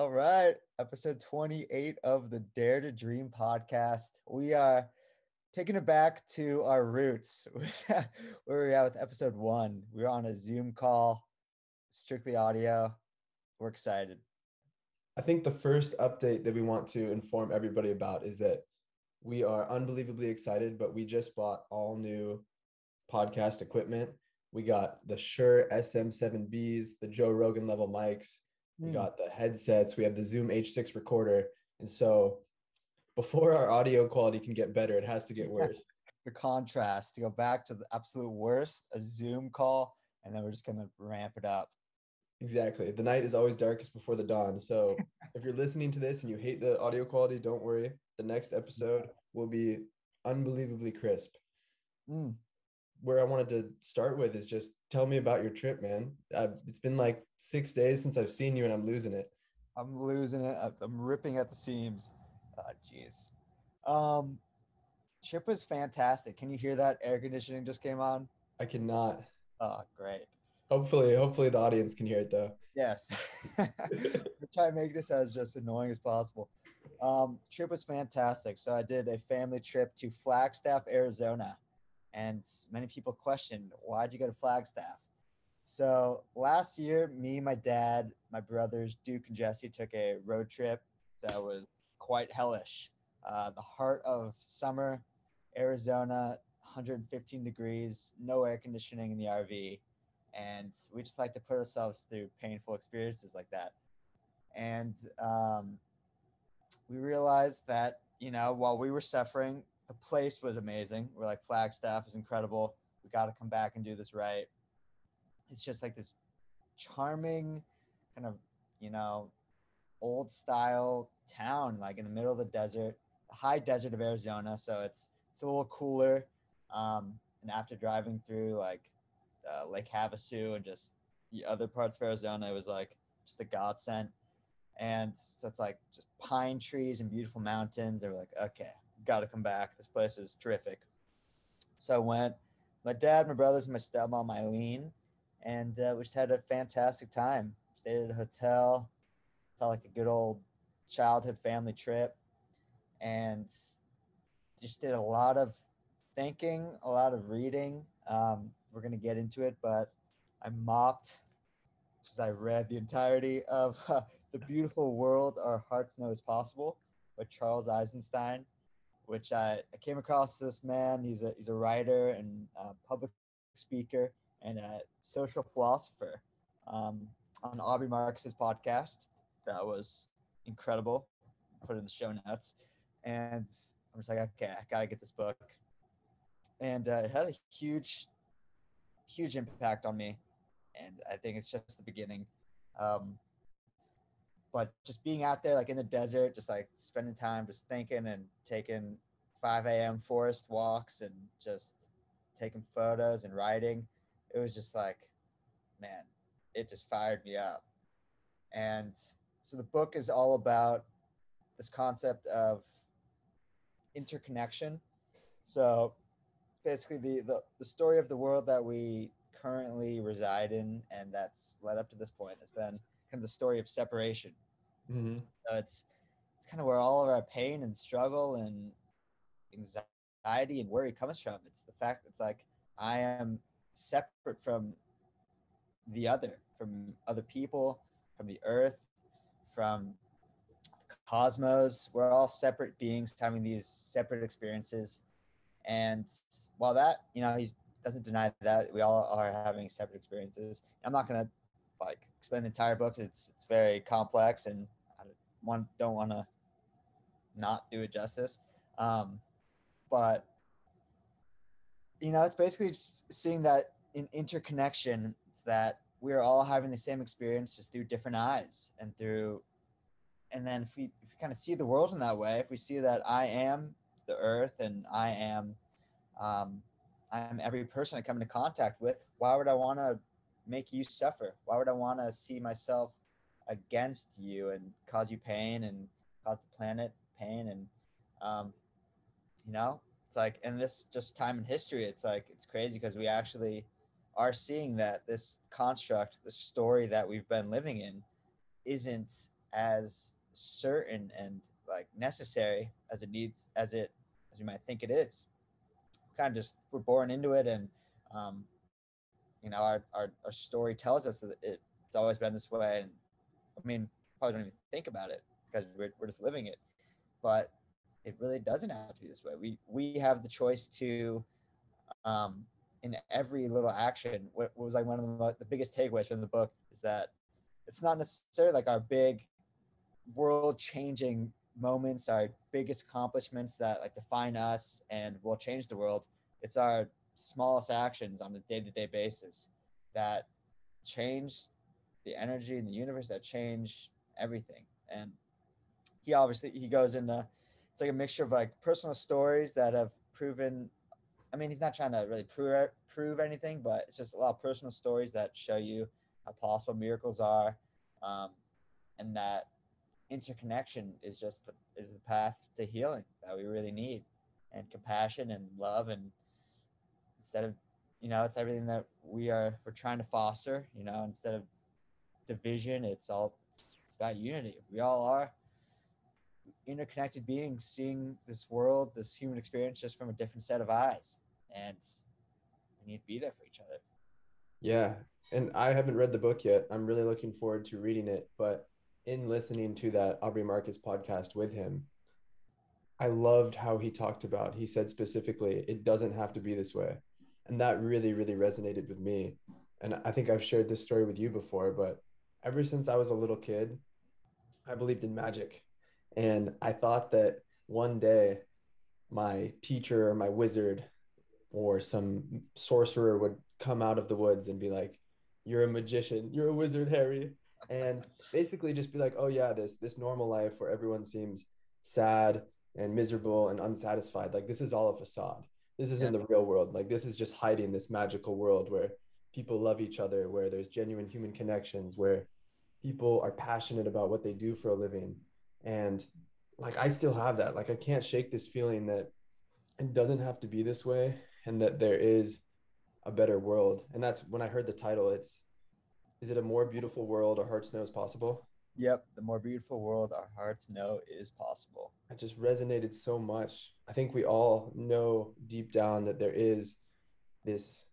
All right, episode 28 of the Dare to Dream podcast. We are taking it back to our roots where are we're at with episode one. We are on a Zoom call, strictly audio. We're excited. I think the first update that we want to inform everybody about is that we are unbelievably excited, but we just bought all new podcast equipment. We got the Shure SM7Bs, the Joe Rogan level mics, we Hmm. got the headsets, we have the Zoom H6 recorder. And so before our audio quality can get better, it has to get worse. The contrast to go back to the absolute worst, a Zoom call, and then we're just gonna ramp it up. Exactly. The night is always darkest before the dawn. So if you're listening to this and you hate the audio quality, don't worry. The next episode will be unbelievably crisp. Mm. Where I wanted to start with is just tell me about your trip, man. I've, it's been like six days since I've seen you and I'm losing it. I'm losing it. I'm- ripping at the seams. Oh, jeez. Um, trip was fantastic. Can you hear that? Air conditioning just came on. I cannot. Oh, great. Hopefully, hopefully the audience can hear it though. Yes. Try and make this as just annoying as possible. Um, trip was fantastic. So I did a family trip to Flagstaff, Arizona, and many people questioned why'd you go to Flagstaff. So last year, me, my dad, my brothers Duke and Jesse took a road trip that was quite hellish. Uh, the heart of summer, Arizona, 115 degrees, no air conditioning in the RV and we just like to put ourselves through painful experiences like that and um, we realized that you know while we were suffering the place was amazing we're like flagstaff is incredible we got to come back and do this right it's just like this charming kind of you know old style town like in the middle of the desert high desert of arizona so it's it's a little cooler um, and after driving through like uh, Lake Havasu and just the other parts of Arizona. It was like just a godsend. And so it's like just pine trees and beautiful mountains. They were like, okay, got to come back. This place is terrific. So I went. My dad, my brothers, and my stepmom Eileen, and uh, we just had a fantastic time. Stayed at a hotel. Felt like a good old childhood family trip, and just did a lot of thinking, a lot of reading. Um, we're gonna get into it, but I mopped as I read the entirety of uh, "The Beautiful World Our Hearts Know Is Possible" by Charles Eisenstein, which I, I came across this man. He's a he's a writer and public speaker and a social philosopher um, on Aubrey Marcus's podcast. That was incredible. Put it in the show notes, and I'm just like, okay, I gotta get this book. And uh, it had a huge huge impact on me and i think it's just the beginning um, but just being out there like in the desert just like spending time just thinking and taking 5 a.m forest walks and just taking photos and writing it was just like man it just fired me up. And so the book is all about this concept of interconnection. So basically the, the the story of the world that we currently reside in and that's led up to this point has been kind of the story of separation Mm-hmm. so it's it's kind of where all of our pain and struggle and anxiety and worry comes from it's the fact it's like i am separate from the other from other people from the earth from the cosmos we're all separate beings having these separate experiences and while that, you know, he doesn't deny that we all are having separate experiences. I'm not gonna like explain the entire book. It's it's very complex, and I don't want don't want to not do it justice. Um, but you know, it's basically just seeing that in interconnection. It's that we're all having the same experience, just through different eyes and through. And then if we, if we kind of see the world in that way, if we see that I am the earth and I am um, I'm every person I come into contact with, why would I want to make you suffer? Why would I want to see myself against you and cause you pain and cause the planet pain? And, um, you know, it's like, in this just time in history, it's like, it's crazy because we actually are seeing that this construct, the story that we've been living in, isn't as certain and like necessary as it needs as it as you might think it is. Kind of just we're born into it, and um, you know our, our our story tells us that it, it's always been this way. And I mean, probably don't even think about it because we're we're just living it, but it really doesn't have to be this way. We we have the choice to um, in every little action. What, what was like one of the, the biggest takeaways from the book is that it's not necessarily like our big world changing moments, our biggest accomplishments that like define us and will change the world. It's our smallest actions on a day to day basis that change the energy in the universe, that change everything. And he obviously he goes into it's like a mixture of like personal stories that have proven I mean, he's not trying to really prove prove anything, but it's just a lot of personal stories that show you how possible miracles are, um, and that interconnection is just the, is the path to healing that we really need, and compassion and love, and instead of you know, it's everything that we are we're trying to foster. You know, instead of division, it's all it's, about unity. We all are interconnected beings seeing this world, this human experience just from a different set of eyes. And we need to be there for each other. Yeah. And I haven't read the book yet. I'm really looking forward to reading it. But in listening to that Aubrey Marcus podcast with him, I loved how he talked about, he said specifically, it doesn't have to be this way. And that really, really resonated with me. And I think I've shared this story with you before, but ever since I was a little kid, I believed in magic. And I thought that one day my teacher or my wizard or some sorcerer would come out of the woods and be like, You're a magician, you're a wizard, Harry. And basically just be like, Oh yeah, this this normal life where everyone seems sad and miserable and unsatisfied. Like this is all a facade. This isn't yeah. the real world. Like this is just hiding this magical world where people love each other, where there's genuine human connections, where people are passionate about what they do for a living. And like i still have that. Like i can't shake this feeling that it doesn't have to be this way and that there is a better world. And that's when i heard the title it's is it a more beautiful world our hearts know is possible? Yep the more beautiful world our hearts know is possible. It just resonated so much i think we all know deep down that there is this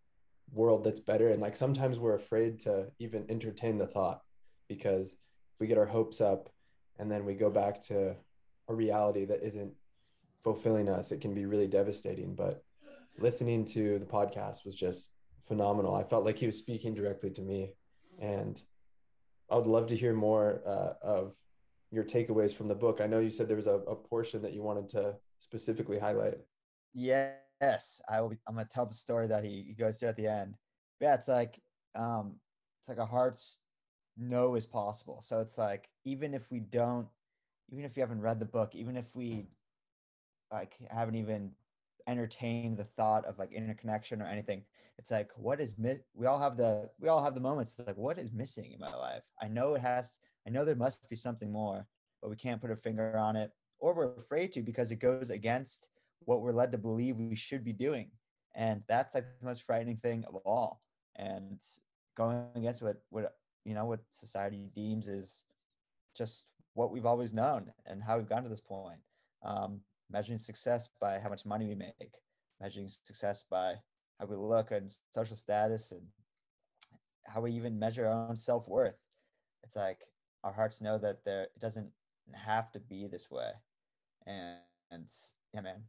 world that's better and like sometimes we're afraid to even entertain the thought because if we get our hopes up and then we go back to a reality that isn't fulfilling us. It can be really devastating but listening to the podcast was just phenomenal. I felt like he was speaking directly to me and i would love to hear more uh, of your takeaways from the book. I know you said there was a, a portion that you wanted to specifically highlight yes i will be, i'm to tell the story that he, he goes to at the end yeah it's like um it's like a heart's know is possible. So it's like even if we don't, even if you haven't read the book, even if we like haven't even entertained the thought of like interconnection or anything, it's like what is mi- we all have the we all have the moments like what is missing in my life. I know it has. I know there must be something more, but we can't put a finger on it, or we're afraid to because it goes against what we're led to believe we should be doing, and that's like the most frightening thing of all. And going against what what you know what society deems is just what we've always known and how we've gotten to this point. Um, measuring success by how much money we make measuring success by how we look and social status and how we even measure our own self-worth. It's like our hearts know that there it doesn't have to be this way and, and yeah man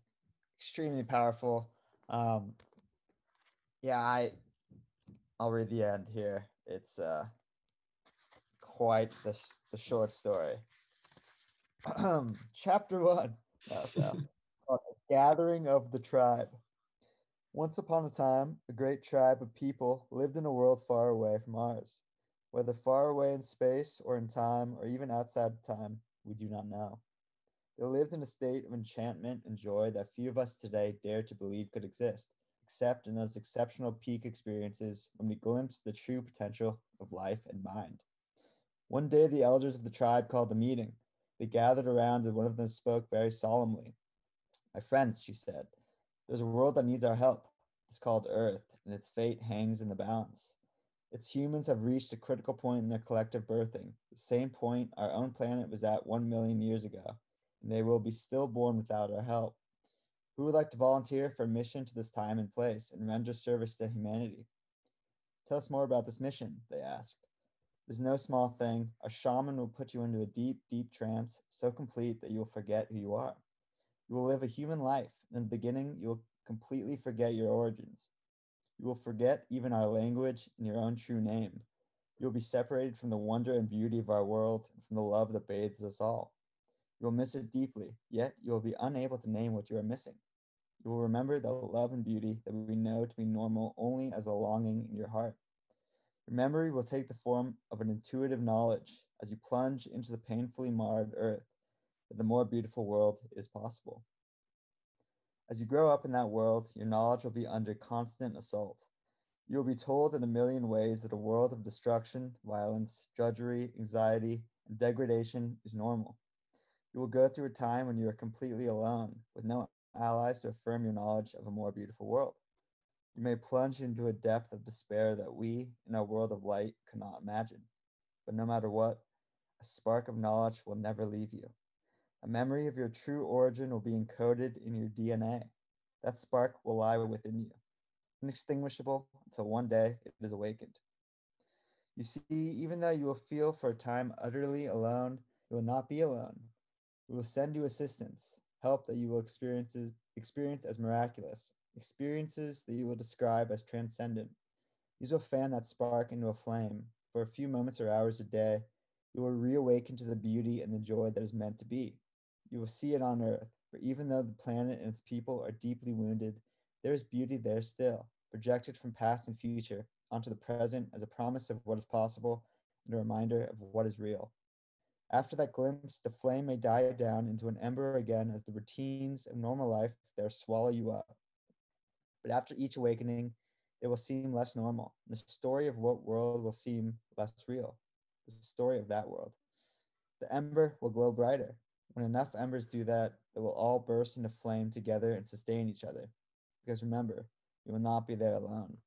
extremely powerful um yeah i i'll read the end here it's uh quite the, the short story. Chapter one. Oh, so, gathering of the tribe. Once upon a time, a great tribe of people lived in a world far away from ours. Whether far away in space or in time or even outside of time, we do not know. They lived in a state of enchantment and joy that few of us today dare to believe could exist, except in those exceptional peak experiences when we glimpse the true potential of life and mind. One day, the elders of the tribe called a meeting. They gathered around, and one of them spoke very solemnly. My friends, she said, there's a world that needs our help. It's called Earth, and its fate hangs in the balance. Its humans have reached a critical point in their collective birthing, the same point our own planet was at one million years ago, and they will be still born without our help. Who would like to volunteer for a mission to this time and place and render service to humanity? Tell us more about this mission, they asked. Is no small thing. A shaman will put you into a deep, deep trance, so complete that you will forget who you are. You will live a human life. In the beginning, you will completely forget your origins. You will forget even our language and your own true name. You will be separated from the wonder and beauty of our world and from the love that bathes us all. You will miss it deeply, yet you will be unable to name what you are missing. You will remember the love and beauty that we know to be normal only as a longing in your heart. Your memory will take the form of an intuitive knowledge as you plunge into the painfully marred earth that a more beautiful world is possible. As you grow up in that world, your knowledge will be under constant assault. You will be told in a million ways that a world of destruction, violence, drudgery, anxiety, and degradation is normal. You will go through a time when you are completely alone, with no allies to affirm your knowledge of a more beautiful world. You may plunge into a depth of despair that we, in our world of light, cannot imagine. But no matter what, a spark of knowledge will never leave you. A memory of your true origin will be encoded in your DNA. That spark will lie within you, inextinguishable until one day it is awakened. You see, even though you will feel for a time utterly alone, you will not be alone. We will send you assistance, help that you will experience, experience as miraculous, experiences that you will describe as transcendent. These will fan that spark into a flame. For a few moments or hours a day, you will reawaken to the beauty and the joy that is meant to be. You will see it on earth, for even though the planet and its people are deeply wounded, there is beauty there still, projected from past and future onto the present as a promise of what is possible and a reminder of what is real. After that glimpse, the flame may die down into an ember again as the routines of normal life there swallow you up. But after each awakening, it will seem less normal. The story of what world will seem less real. The story of that world. The ember will glow brighter. When enough embers do that, they will all burst into flame together and sustain each other. Because remember, you will not be there alone.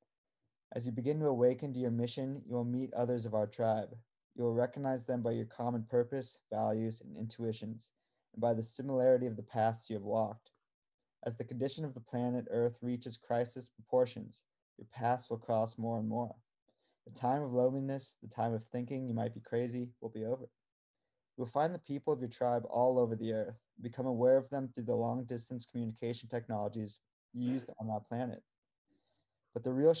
As you begin to awaken to your mission, you will meet others of our tribe. You will recognize them by your common purpose, values, and intuitions, and by the similarity of the paths you have walked. As the condition of the planet Earth reaches crisis proportions, your paths will cross more and more. The time of loneliness, the time of thinking you might be crazy, will be over. You will find the people of your tribe all over the earth, become aware of them through the long distance communication technologies used on that planet. But the real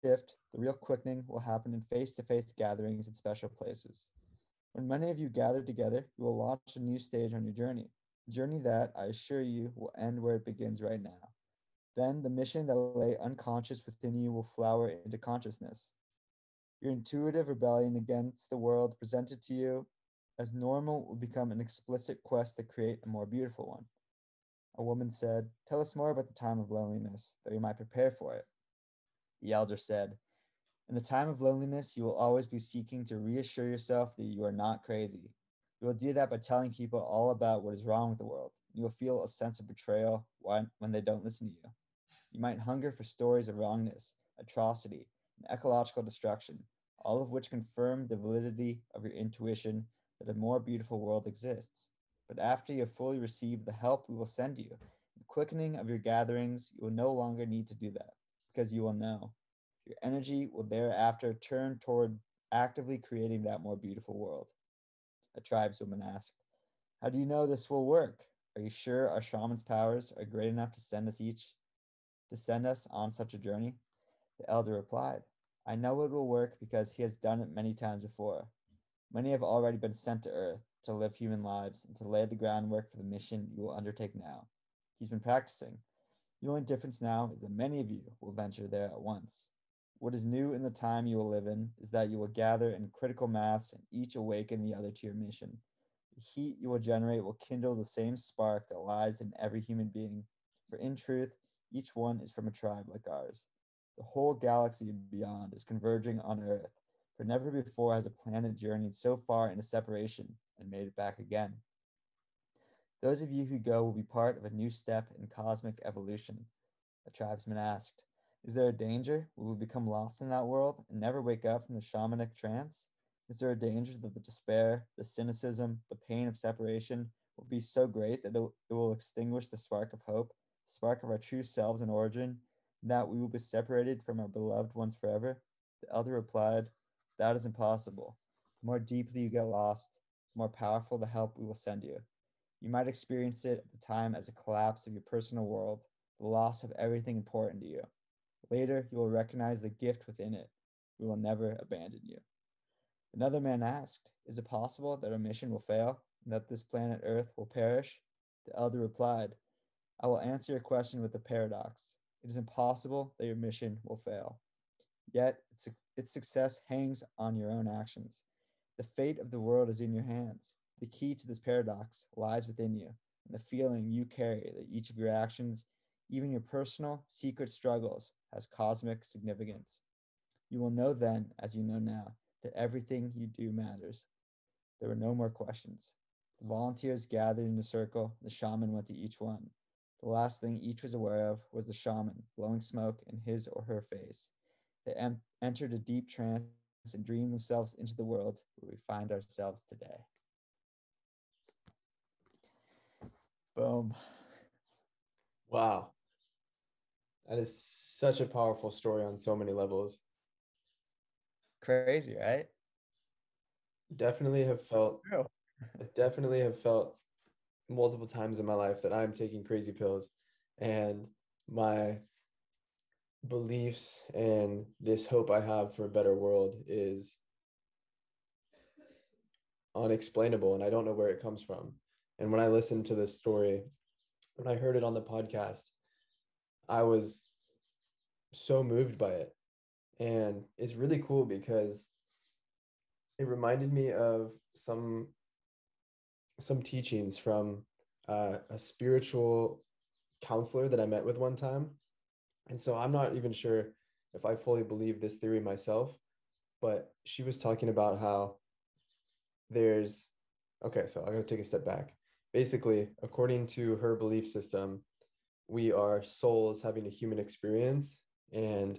shift, the real quickening, will happen in face to face gatherings in special places. When many of you gather together, you will launch a new stage on your journey journey that, I assure you, will end where it begins right now. Then the mission that lay unconscious within you will flower into consciousness. Your intuitive rebellion against the world presented to you as normal will become an explicit quest to create a more beautiful one. A woman said, Tell us more about the time of loneliness, that we might prepare for it. The elder said, In the time of loneliness, you will always be seeking to reassure yourself that you are not crazy, you will do that by telling people all about what is wrong with the world. You will feel a sense of betrayal when, they don't listen to you. You might hunger for stories of wrongness, atrocity, and ecological destruction, all of which confirm the validity of your intuition that a more beautiful world exists. But after you have fully received the help we will send you, the quickening of your gatherings, you will no longer need to do that because you will know. Your energy will thereafter turn toward actively creating that more beautiful world a tribeswoman asked. How do you know this will work? Are you sure our shaman's powers are great enough to send us each to send us on such a journey? The elder replied, I know it will work because he has done it many times before. Many have already been sent to Earth to live human lives and to lay the groundwork for the mission you will undertake now. He's been practicing. The only difference now is that many of you will venture there at once. What is new in the time you will live in is that you will gather in critical mass and each awaken the other to your mission. The heat you will generate will kindle the same spark that lies in every human being, for in truth, each one is from a tribe like ours. The whole galaxy and beyond is converging on Earth, for never before has a planet journeyed so far into separation and made it back again. Those of you who go will be part of a new step in cosmic evolution, the tribesman asked. Is there a danger we will become lost in that world and never wake up from the shamanic trance? Is there a danger that the despair, the cynicism, the pain of separation will be so great that it will extinguish the spark of hope, spark of our true selves and origin, and that we will be separated from our beloved ones forever? The elder replied, That is impossible. The more deeply you get lost, the more powerful the help we will send you. You might experience it at the time as a collapse of your personal world, the loss of everything important to you. Later, you will recognize the gift within it. We will never abandon you. Another man asked, Is it possible that our mission will fail and that this planet Earth will perish? The elder replied, I will answer your question with a paradox. It is impossible that your mission will fail. Yet, its, its success hangs on your own actions. The fate of the world is in your hands. The key to this paradox lies within you and the feeling you carry that each of your actions, even your personal, secret struggles, has cosmic significance. You will know then, as you know now, that everything you do matters. There were no more questions. The volunteers gathered in a circle. The shaman went to each one. The last thing each was aware of was the shaman blowing smoke in his or her face. They em- entered a deep trance and dreamed themselves into the world where we find ourselves today. Boom. Wow. That is such a powerful story on so many levels. Crazy, right? Definitely have felt I definitely have felt multiple times in my life that I'm taking crazy pills and my beliefs and this hope I have for a better world is unexplainable and I don't know where it comes from. And when I listened to this story, when I heard it on the podcast, I was so moved by it. And it's really cool because it reminded me of some some teachings from uh, a spiritual counselor that I met with one time. And so I'm not even sure if I fully believe this theory myself, but she was talking about how there's okay, so I'm going to take a step back. Basically, according to her belief system, we are souls having a human experience and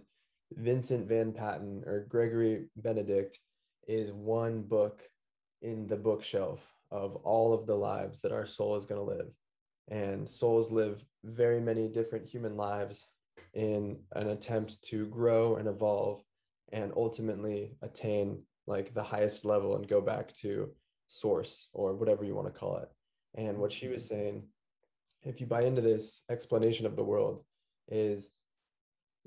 Vincent Van Patten or Gregory Benedict is one book in the bookshelf of all of the lives that our soul is going to live. And souls live very many different human lives in an attempt to grow and evolve and ultimately attain like the highest level and go back to source or whatever you want to call it. And what she was saying, if you buy into this explanation of the world, is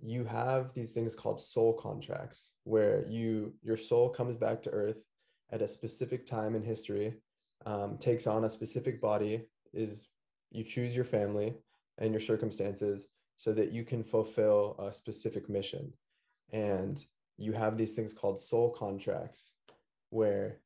you have these things called soul contracts where you your soul comes back to earth at a specific time in history um, takes on a specific body is you choose your family and your circumstances so that you can fulfill a specific mission. And you have these things called soul contracts where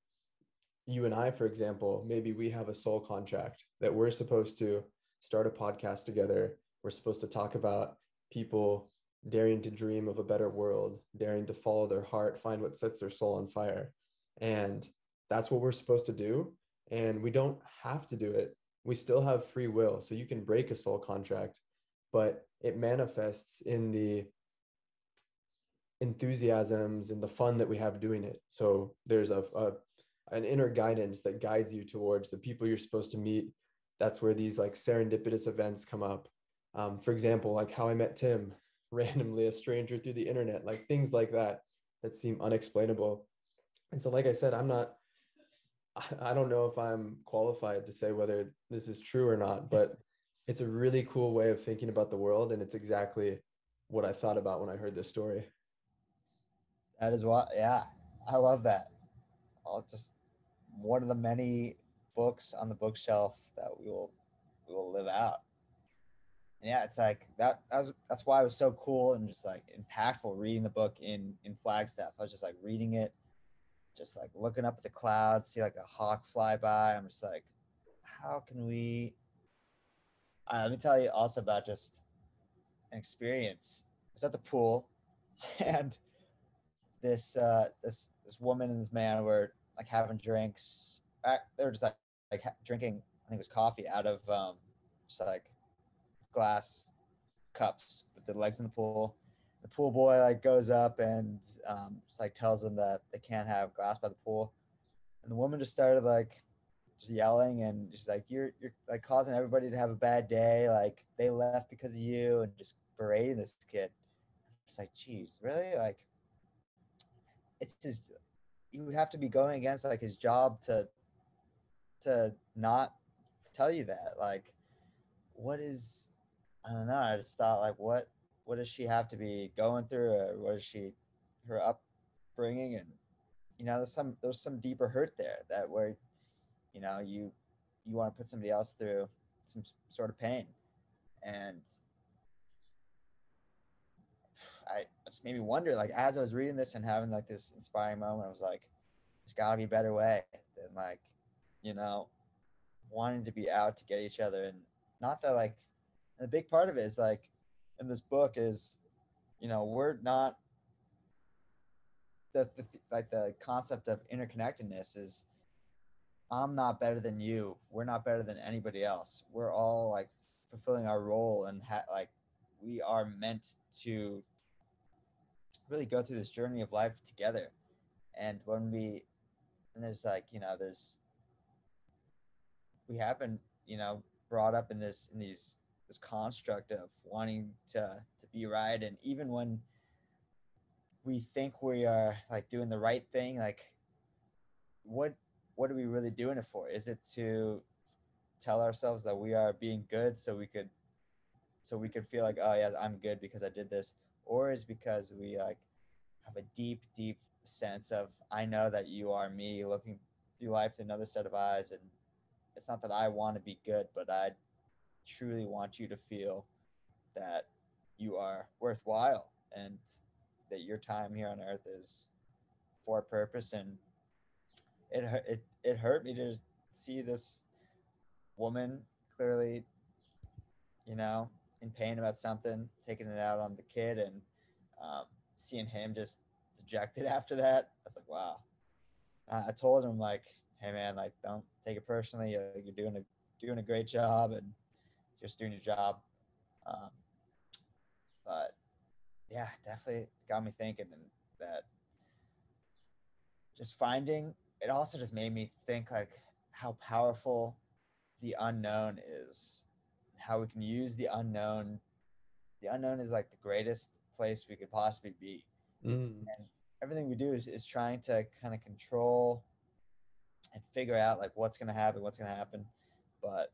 you and I, for example, maybe we have a soul contract that we're supposed to start a podcast together. We're supposed to talk about people daring to dream of a better world, daring to follow their heart, find what sets their soul on fire. And that's what we're supposed to do. And we don't have to do it. We still have free will. So you can break a soul contract, but it manifests in the enthusiasms and the fun that we have doing it. So there's a, a an inner guidance that guides you towards the people you're supposed to meet. That's where these like serendipitous events come up. Um, for example, like how I met Tim, randomly a stranger through the internet, like things like that that seem unexplainable. And so, like I said, I'm not, I don't know if I'm qualified to say whether this is true or not, but it's a really cool way of thinking about the world. And it's exactly what I thought about when I heard this story. That is what, yeah, I love that. I'll just one of the many books on the bookshelf that we will we will live out. And yeah, it's like that. That's that's why it was so cool and just like impactful reading the book in in Flagstaff. I was just like reading it, just like looking up at the clouds, see like a hawk fly by. I'm just like, how can we? Uh, let me tell you also about just an experience. I was at the pool, and this uh, this this woman and this man were like having drinks. They were just like like drinking. I think it was coffee out of um, just like glass cups with the legs in the pool. the pool boy like goes up and um, just like tells them that they can't have glass by the pool, and the woman just started like just yelling and just like you're you're like causing everybody to have a bad day. Like they left because of you and just berating this kid. It's like, geez, really? Like it's just he would have to be going against like his job to to not tell you that. Like, what is I don't know. I just thought like what what does she have to be going through or what is she her upbringing and you know there's some there's some deeper hurt there that where you know you you want to put somebody else through some sort of pain and I just made me wonder like as I was reading this and having like this inspiring moment I was like there's got to be a better way than like you know wanting to be out to get each other and not that like a big part of it is like in this book is, you know, we're not the, the like the concept of interconnectedness is I'm not better than you. We're not better than anybody else. We're all like fulfilling our role and ha- like we are meant to really go through this journey of life together. And when we and there's like, you know, there's we have been, you know, brought up in this in these this construct of wanting to to be right. And even when we think we are like doing the right thing like what what are we really doing it for? Is it to tell ourselves that we are being good so we could so we could feel like oh yeah i'm good because i did this or is because we like have a deep deep sense of i know that you are me looking through life with another set of eyes and it's not that i want to be good but i truly want you to feel that you are worthwhile and that your time here on earth is for a purpose. And it it it hurt me to see this woman clearly you know in pain about something taking it out on the kid and um, seeing him just dejected after that i was like wow. I told him like hey man like don't take it personally. You're doing a doing a great job and just doing your job. Um, but yeah, definitely got me thinking and that just finding it also just made me think like how powerful the unknown is, how we can use the unknown. The unknown is like the greatest place we could possibly be. Mm. And everything we do is, is trying to kind of control and figure out like what's going to happen, what's going to happen. But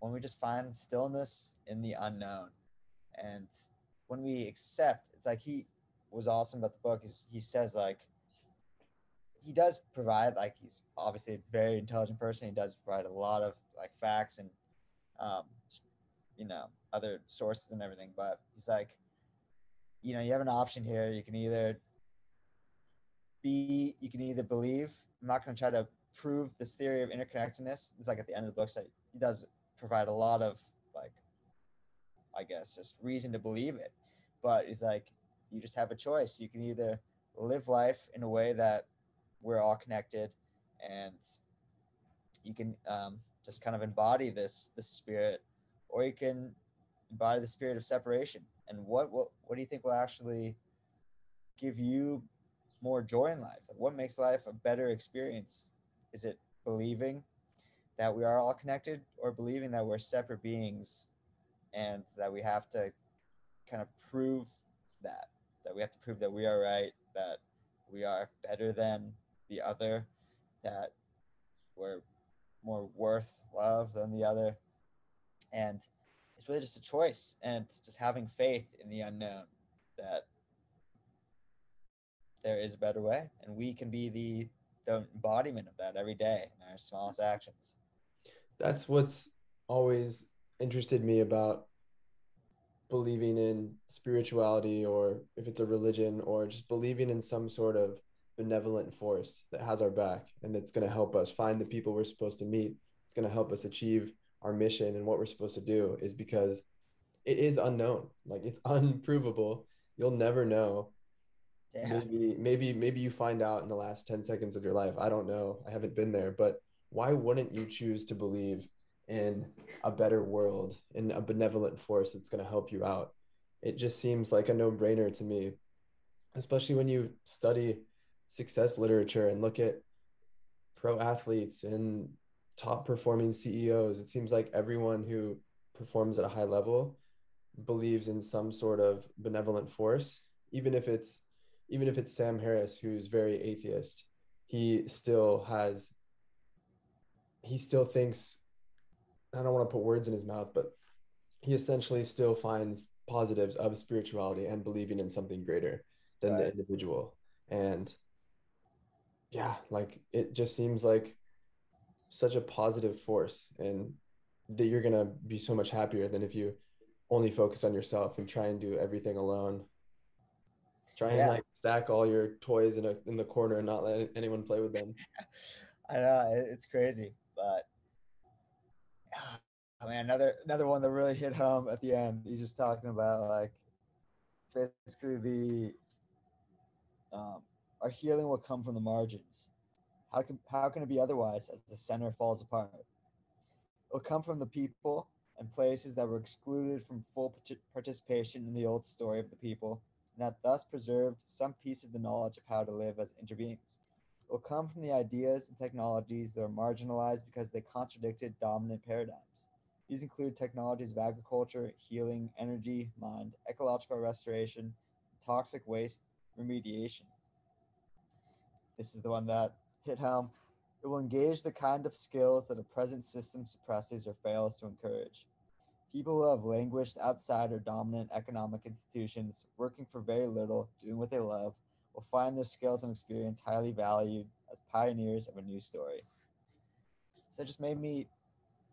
when we just find stillness in the unknown and when we accept it's like he was awesome about the book is he says like he does provide like he's obviously a very intelligent person he does provide a lot of like facts and um you know other sources and everything but he's like you know you have an option here. You can either be you can either believe i'm not going to try to prove this theory of interconnectedness. It's like at the end of the book so he does provide a lot of like i guess just reason to believe it. But it's like you just have a choice. You can either live life in a way that we're all connected and you can um, just kind of embody this this spirit or you can embody the spirit of separation. And what what, what do you think will actually give you more joy in life? What makes life a better experience? Is it believing that we are all connected or believing that we're separate beings and that we have to kind of prove that that we have to prove that we are right that we are better than the other that we're more worth love than the other and it's really just a choice and just having faith in the unknown that there is a better way and we can be the the embodiment of that every day in our smallest actions. That's what's always interested me about believing in spirituality or if it's a religion or just believing in some sort of benevolent force that has our back and that's going to help us find the people we're supposed to meet. It's going to help us achieve our mission and what we're supposed to do is because it is unknown. Like it's unprovable. You'll never know. Yeah. maybe maybe maybe you find out in the last 10 seconds of your life. I don't know. I haven't been there. But why wouldn't you choose to believe in a better world in a benevolent force that's going to help you out? It just seems like a no-brainer to me especially when you study success literature and look at pro athletes and top performing CEOs it seems like everyone who performs at a high level believes in some sort of benevolent force even if it's even if it's Sam Harris who's very atheist he still has he still thinks I don't want to put words in his mouth, but he essentially still finds positives of spirituality and believing in something greater than right. the individual. And yeah, like it just seems like such a positive force and that you're going to be so much happier than if you only focus on yourself and try and do everything alone. Try and yeah. like stack all your toys in a in the corner and not let anyone play with them. I know it's crazy, but I mean, another another one that really hit home at the end. He's just talking about like basically the um, our healing will come from the margins. How can how can it be otherwise as the center falls apart? It will come from the people and places that were excluded from full participation in the old story of the people, and that thus preserved some piece of the knowledge of how to live as interbeings. It will come from the ideas and technologies that are marginalized because they contradicted dominant paradigms. These include technologies of agriculture, healing, energy, mind, ecological restoration, toxic waste remediation. This is the one that hit home. It will engage the kind of skills that a present system suppresses or fails to encourage. People who have languished outside or dominant economic institutions, working for very little, doing what they love, will find their skills and experience highly valued as pioneers of a new story. So it just made me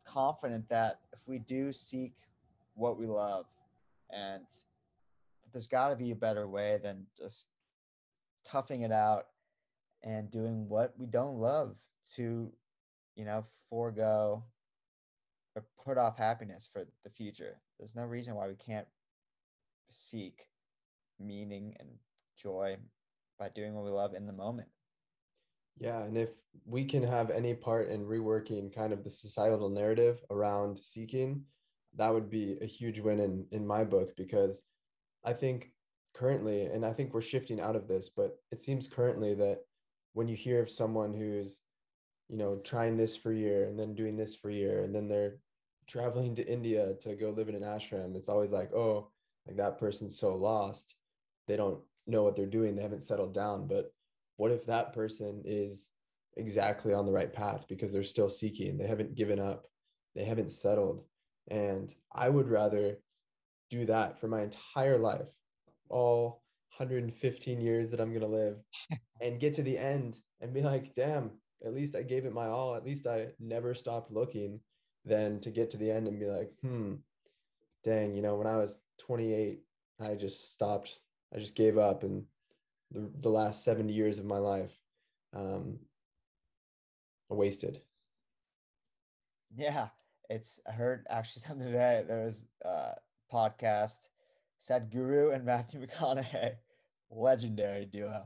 confident that if we do seek what we love and there's got to be a better way than just toughing it out and doing what we don't love to you know forego or put off happiness for the future. There's no reason why we can't seek meaning and joy by doing what we love in the moment. Yeah, and if we can have any part in reworking kind of the societal narrative around seeking, that would be a huge win in in my book because I think currently, and I think we're shifting out of this, but it seems currently that when you hear of someone who's, you know, trying this for a year and then doing this for a year and then they're traveling to India to go live in an ashram, it's always like, oh, like that person's so lost. They don't know what they're doing. They haven't settled down. But what if that person is exactly on the right path because they're still seeking they haven't given up they haven't settled and i would rather do that for my entire life all 115 years that i'm going to live and get to the end and be like damn at least i gave it my all at least i never stopped looking than to get to the end and be like hmm dang you know when i was 28 i just stopped i just gave up and the, the last 70 years of my life um, wasted. Yeah, it's I heard actually something today. There was a podcast, Sadhguru and Matthew McConaughey, legendary duo.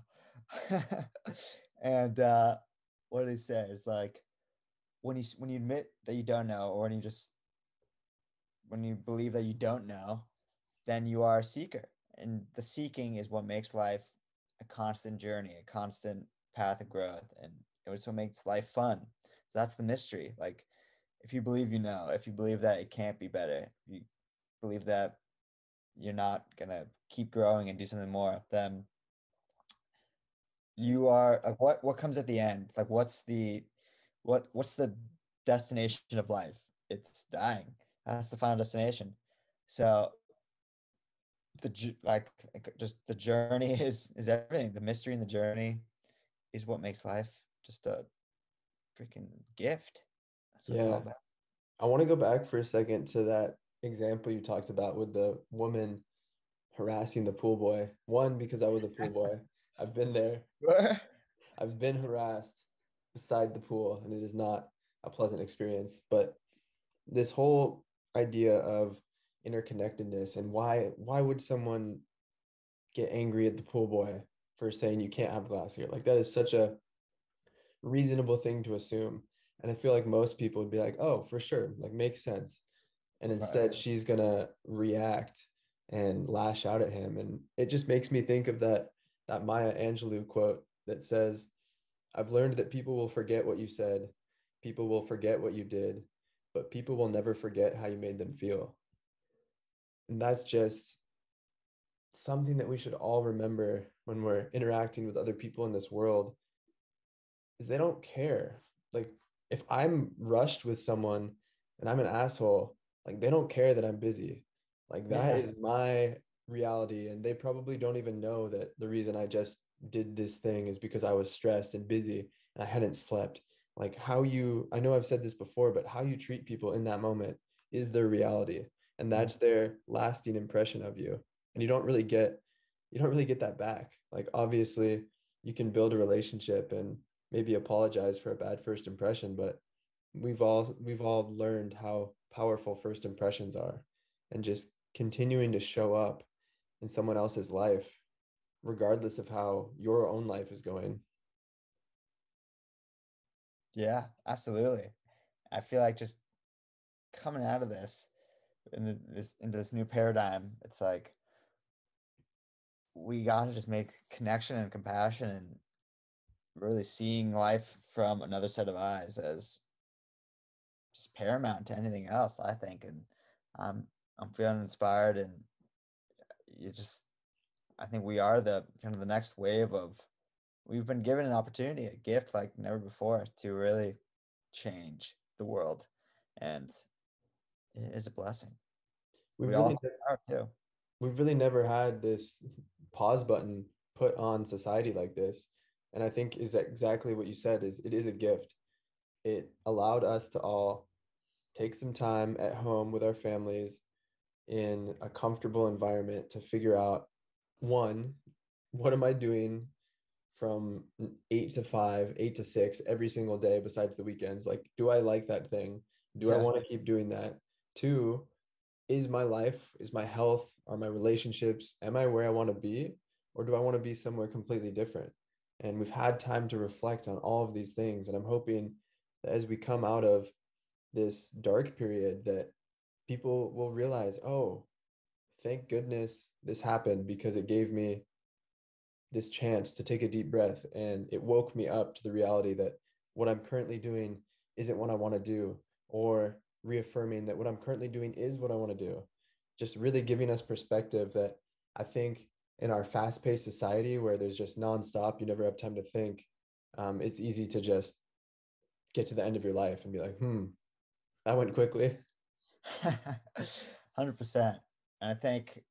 and uh, what did he say? It's like when you when you admit that you don't know, or when you just when you believe that you don't know, then you are a seeker, and the seeking is what makes life a constant journey, a constant path of growth, and it was what makes life fun. So that's the mystery. Like, if you believe you know, if you believe that it can't be better, you believe that you're not gonna keep growing and do something more, then you are like what what comes at the end? Like what's the what what's the destination of life? It's dying. That's the final destination. So the like just the journey is is everything. The mystery and the journey is what makes life just a freaking gift. That's what yeah. it's all about. I want to go back for a second to that example you talked about with the woman harassing the pool boy. One, because I was a pool boy. I've been there. I've been harassed beside the pool, and it is not a pleasant experience. But this whole idea of interconnectedness and why why would someone get angry at the pool boy for saying you can't have glass here like that is such a reasonable thing to assume and i feel like most people would be like oh for sure like makes sense and instead right. she's gonna react and lash out at him. And it just makes me think of that that Maya Angelou quote that says, I've learned that people will forget what you said, people will forget what you did, but people will never forget how you made them feel. And that's just something that we should all remember when we're interacting with other people in this world is they don't care. Like if I'm rushed with someone and I'm an asshole, like they don't care that I'm busy. Like that yeah. is my reality and they probably don't even know that the reason I just did this thing is because I was stressed and busy and I hadn't slept. Like how you I know I've said this before, but how you treat people in that moment is their reality and mm. that's their lasting impression of you. And you don't really get you don't really get that back. Like obviously you can build a relationship and maybe apologize for a bad first impression, but we've all we've all learned how powerful first impressions are and just continuing to show up in someone else's life regardless of how your own life is going. Yeah absolutely. I feel like just coming out of this in the, this into this new paradigm it's like we got to just make connection and compassion and really seeing life from another set of eyes as just paramount to anything else i think and i'm i'm feeling inspired and you just i think we are the kind of the next wave of we've been given an opportunity a gift like never before to really change the world. And it is a blessing. We've we really never, too. we've really never had this pause button put on society like this. And i think is exactly what you said is it is a gift it allowed us to all take some time at home with our families in a comfortable environment to figure out one what am i doing from 8 to 5 8 to 6 every single day besides the weekends? Like do i like that thing? Do yeah. i want to keep doing that? Two is my life is my health are my relationships am i where i want to be or do i want to be somewhere completely different? And we've had time to reflect on all of these things and i'm hoping as we come out of this dark period that people will realize, oh, thank goodness this happened because it gave me this chance to take a deep breath and it woke me up to the reality that what I'm currently doing isn't what I want to do or reaffirming that what I'm currently doing is what I want to do. Just really giving us perspective that I think in our fast paced society where there's just nonstop, you never have time to think, um, it's easy to just get to the end of your life and be like, hmm, that went quickly. 100%. And I think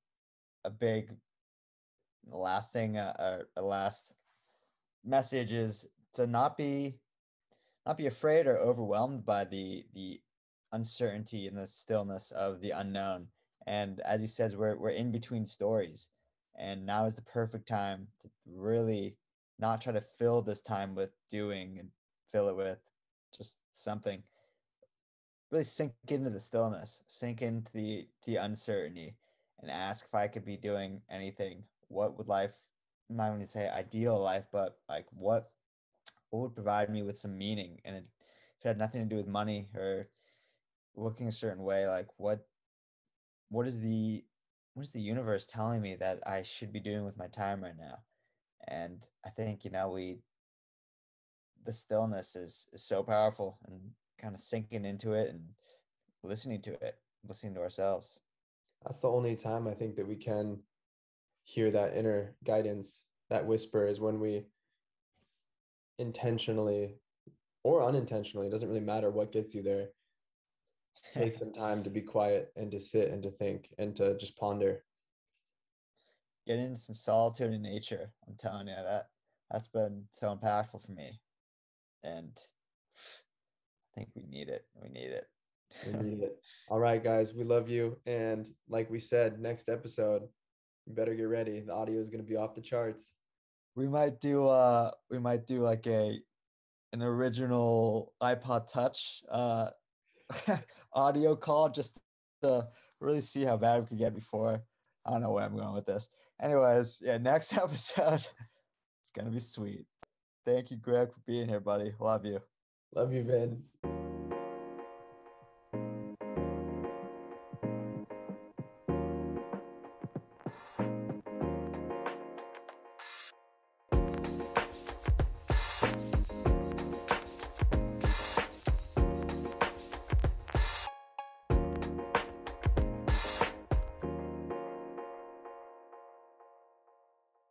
a big last thing, uh, a last message is to not be not be afraid or overwhelmed by the the uncertainty and the stillness of the unknown. And as he says, we're we're in between stories, and now is the perfect time to really not try to fill this time with doing and fill it with just something really sink into the stillness, sink into the the uncertainty, and ask if I could be doing anything. What would life, not to say ideal life, but like what what would provide me with some meaning? And it, it had nothing to do with money or looking a certain way. Like what what is the what is the universe telling me that I should be doing with my time right now? And I think you know we the stillness is is so powerful and kind of sinking into it and listening to it, listening to ourselves. That's the only time I think that we can hear that inner guidance, that whisper is when we intentionally or unintentionally, it doesn't really matter what gets you there, take some time to be quiet and to sit and to think and to just ponder. Get into some solitude in nature. I'm telling you that that's been so impactful for me. And I think we need it. We need it. we need it. All right, guys, we love you. And like we said, next episode, you better get ready. The audio is going to be off the charts. We might do uh we might do like a an original iPod touch uh audio call just to really see how bad we could get before. I don't know where I'm going with this. Anyways, yeah, next episode it's gonna be sweet. Thank you, Greg, for being here, buddy. Love you. Love you, Vin.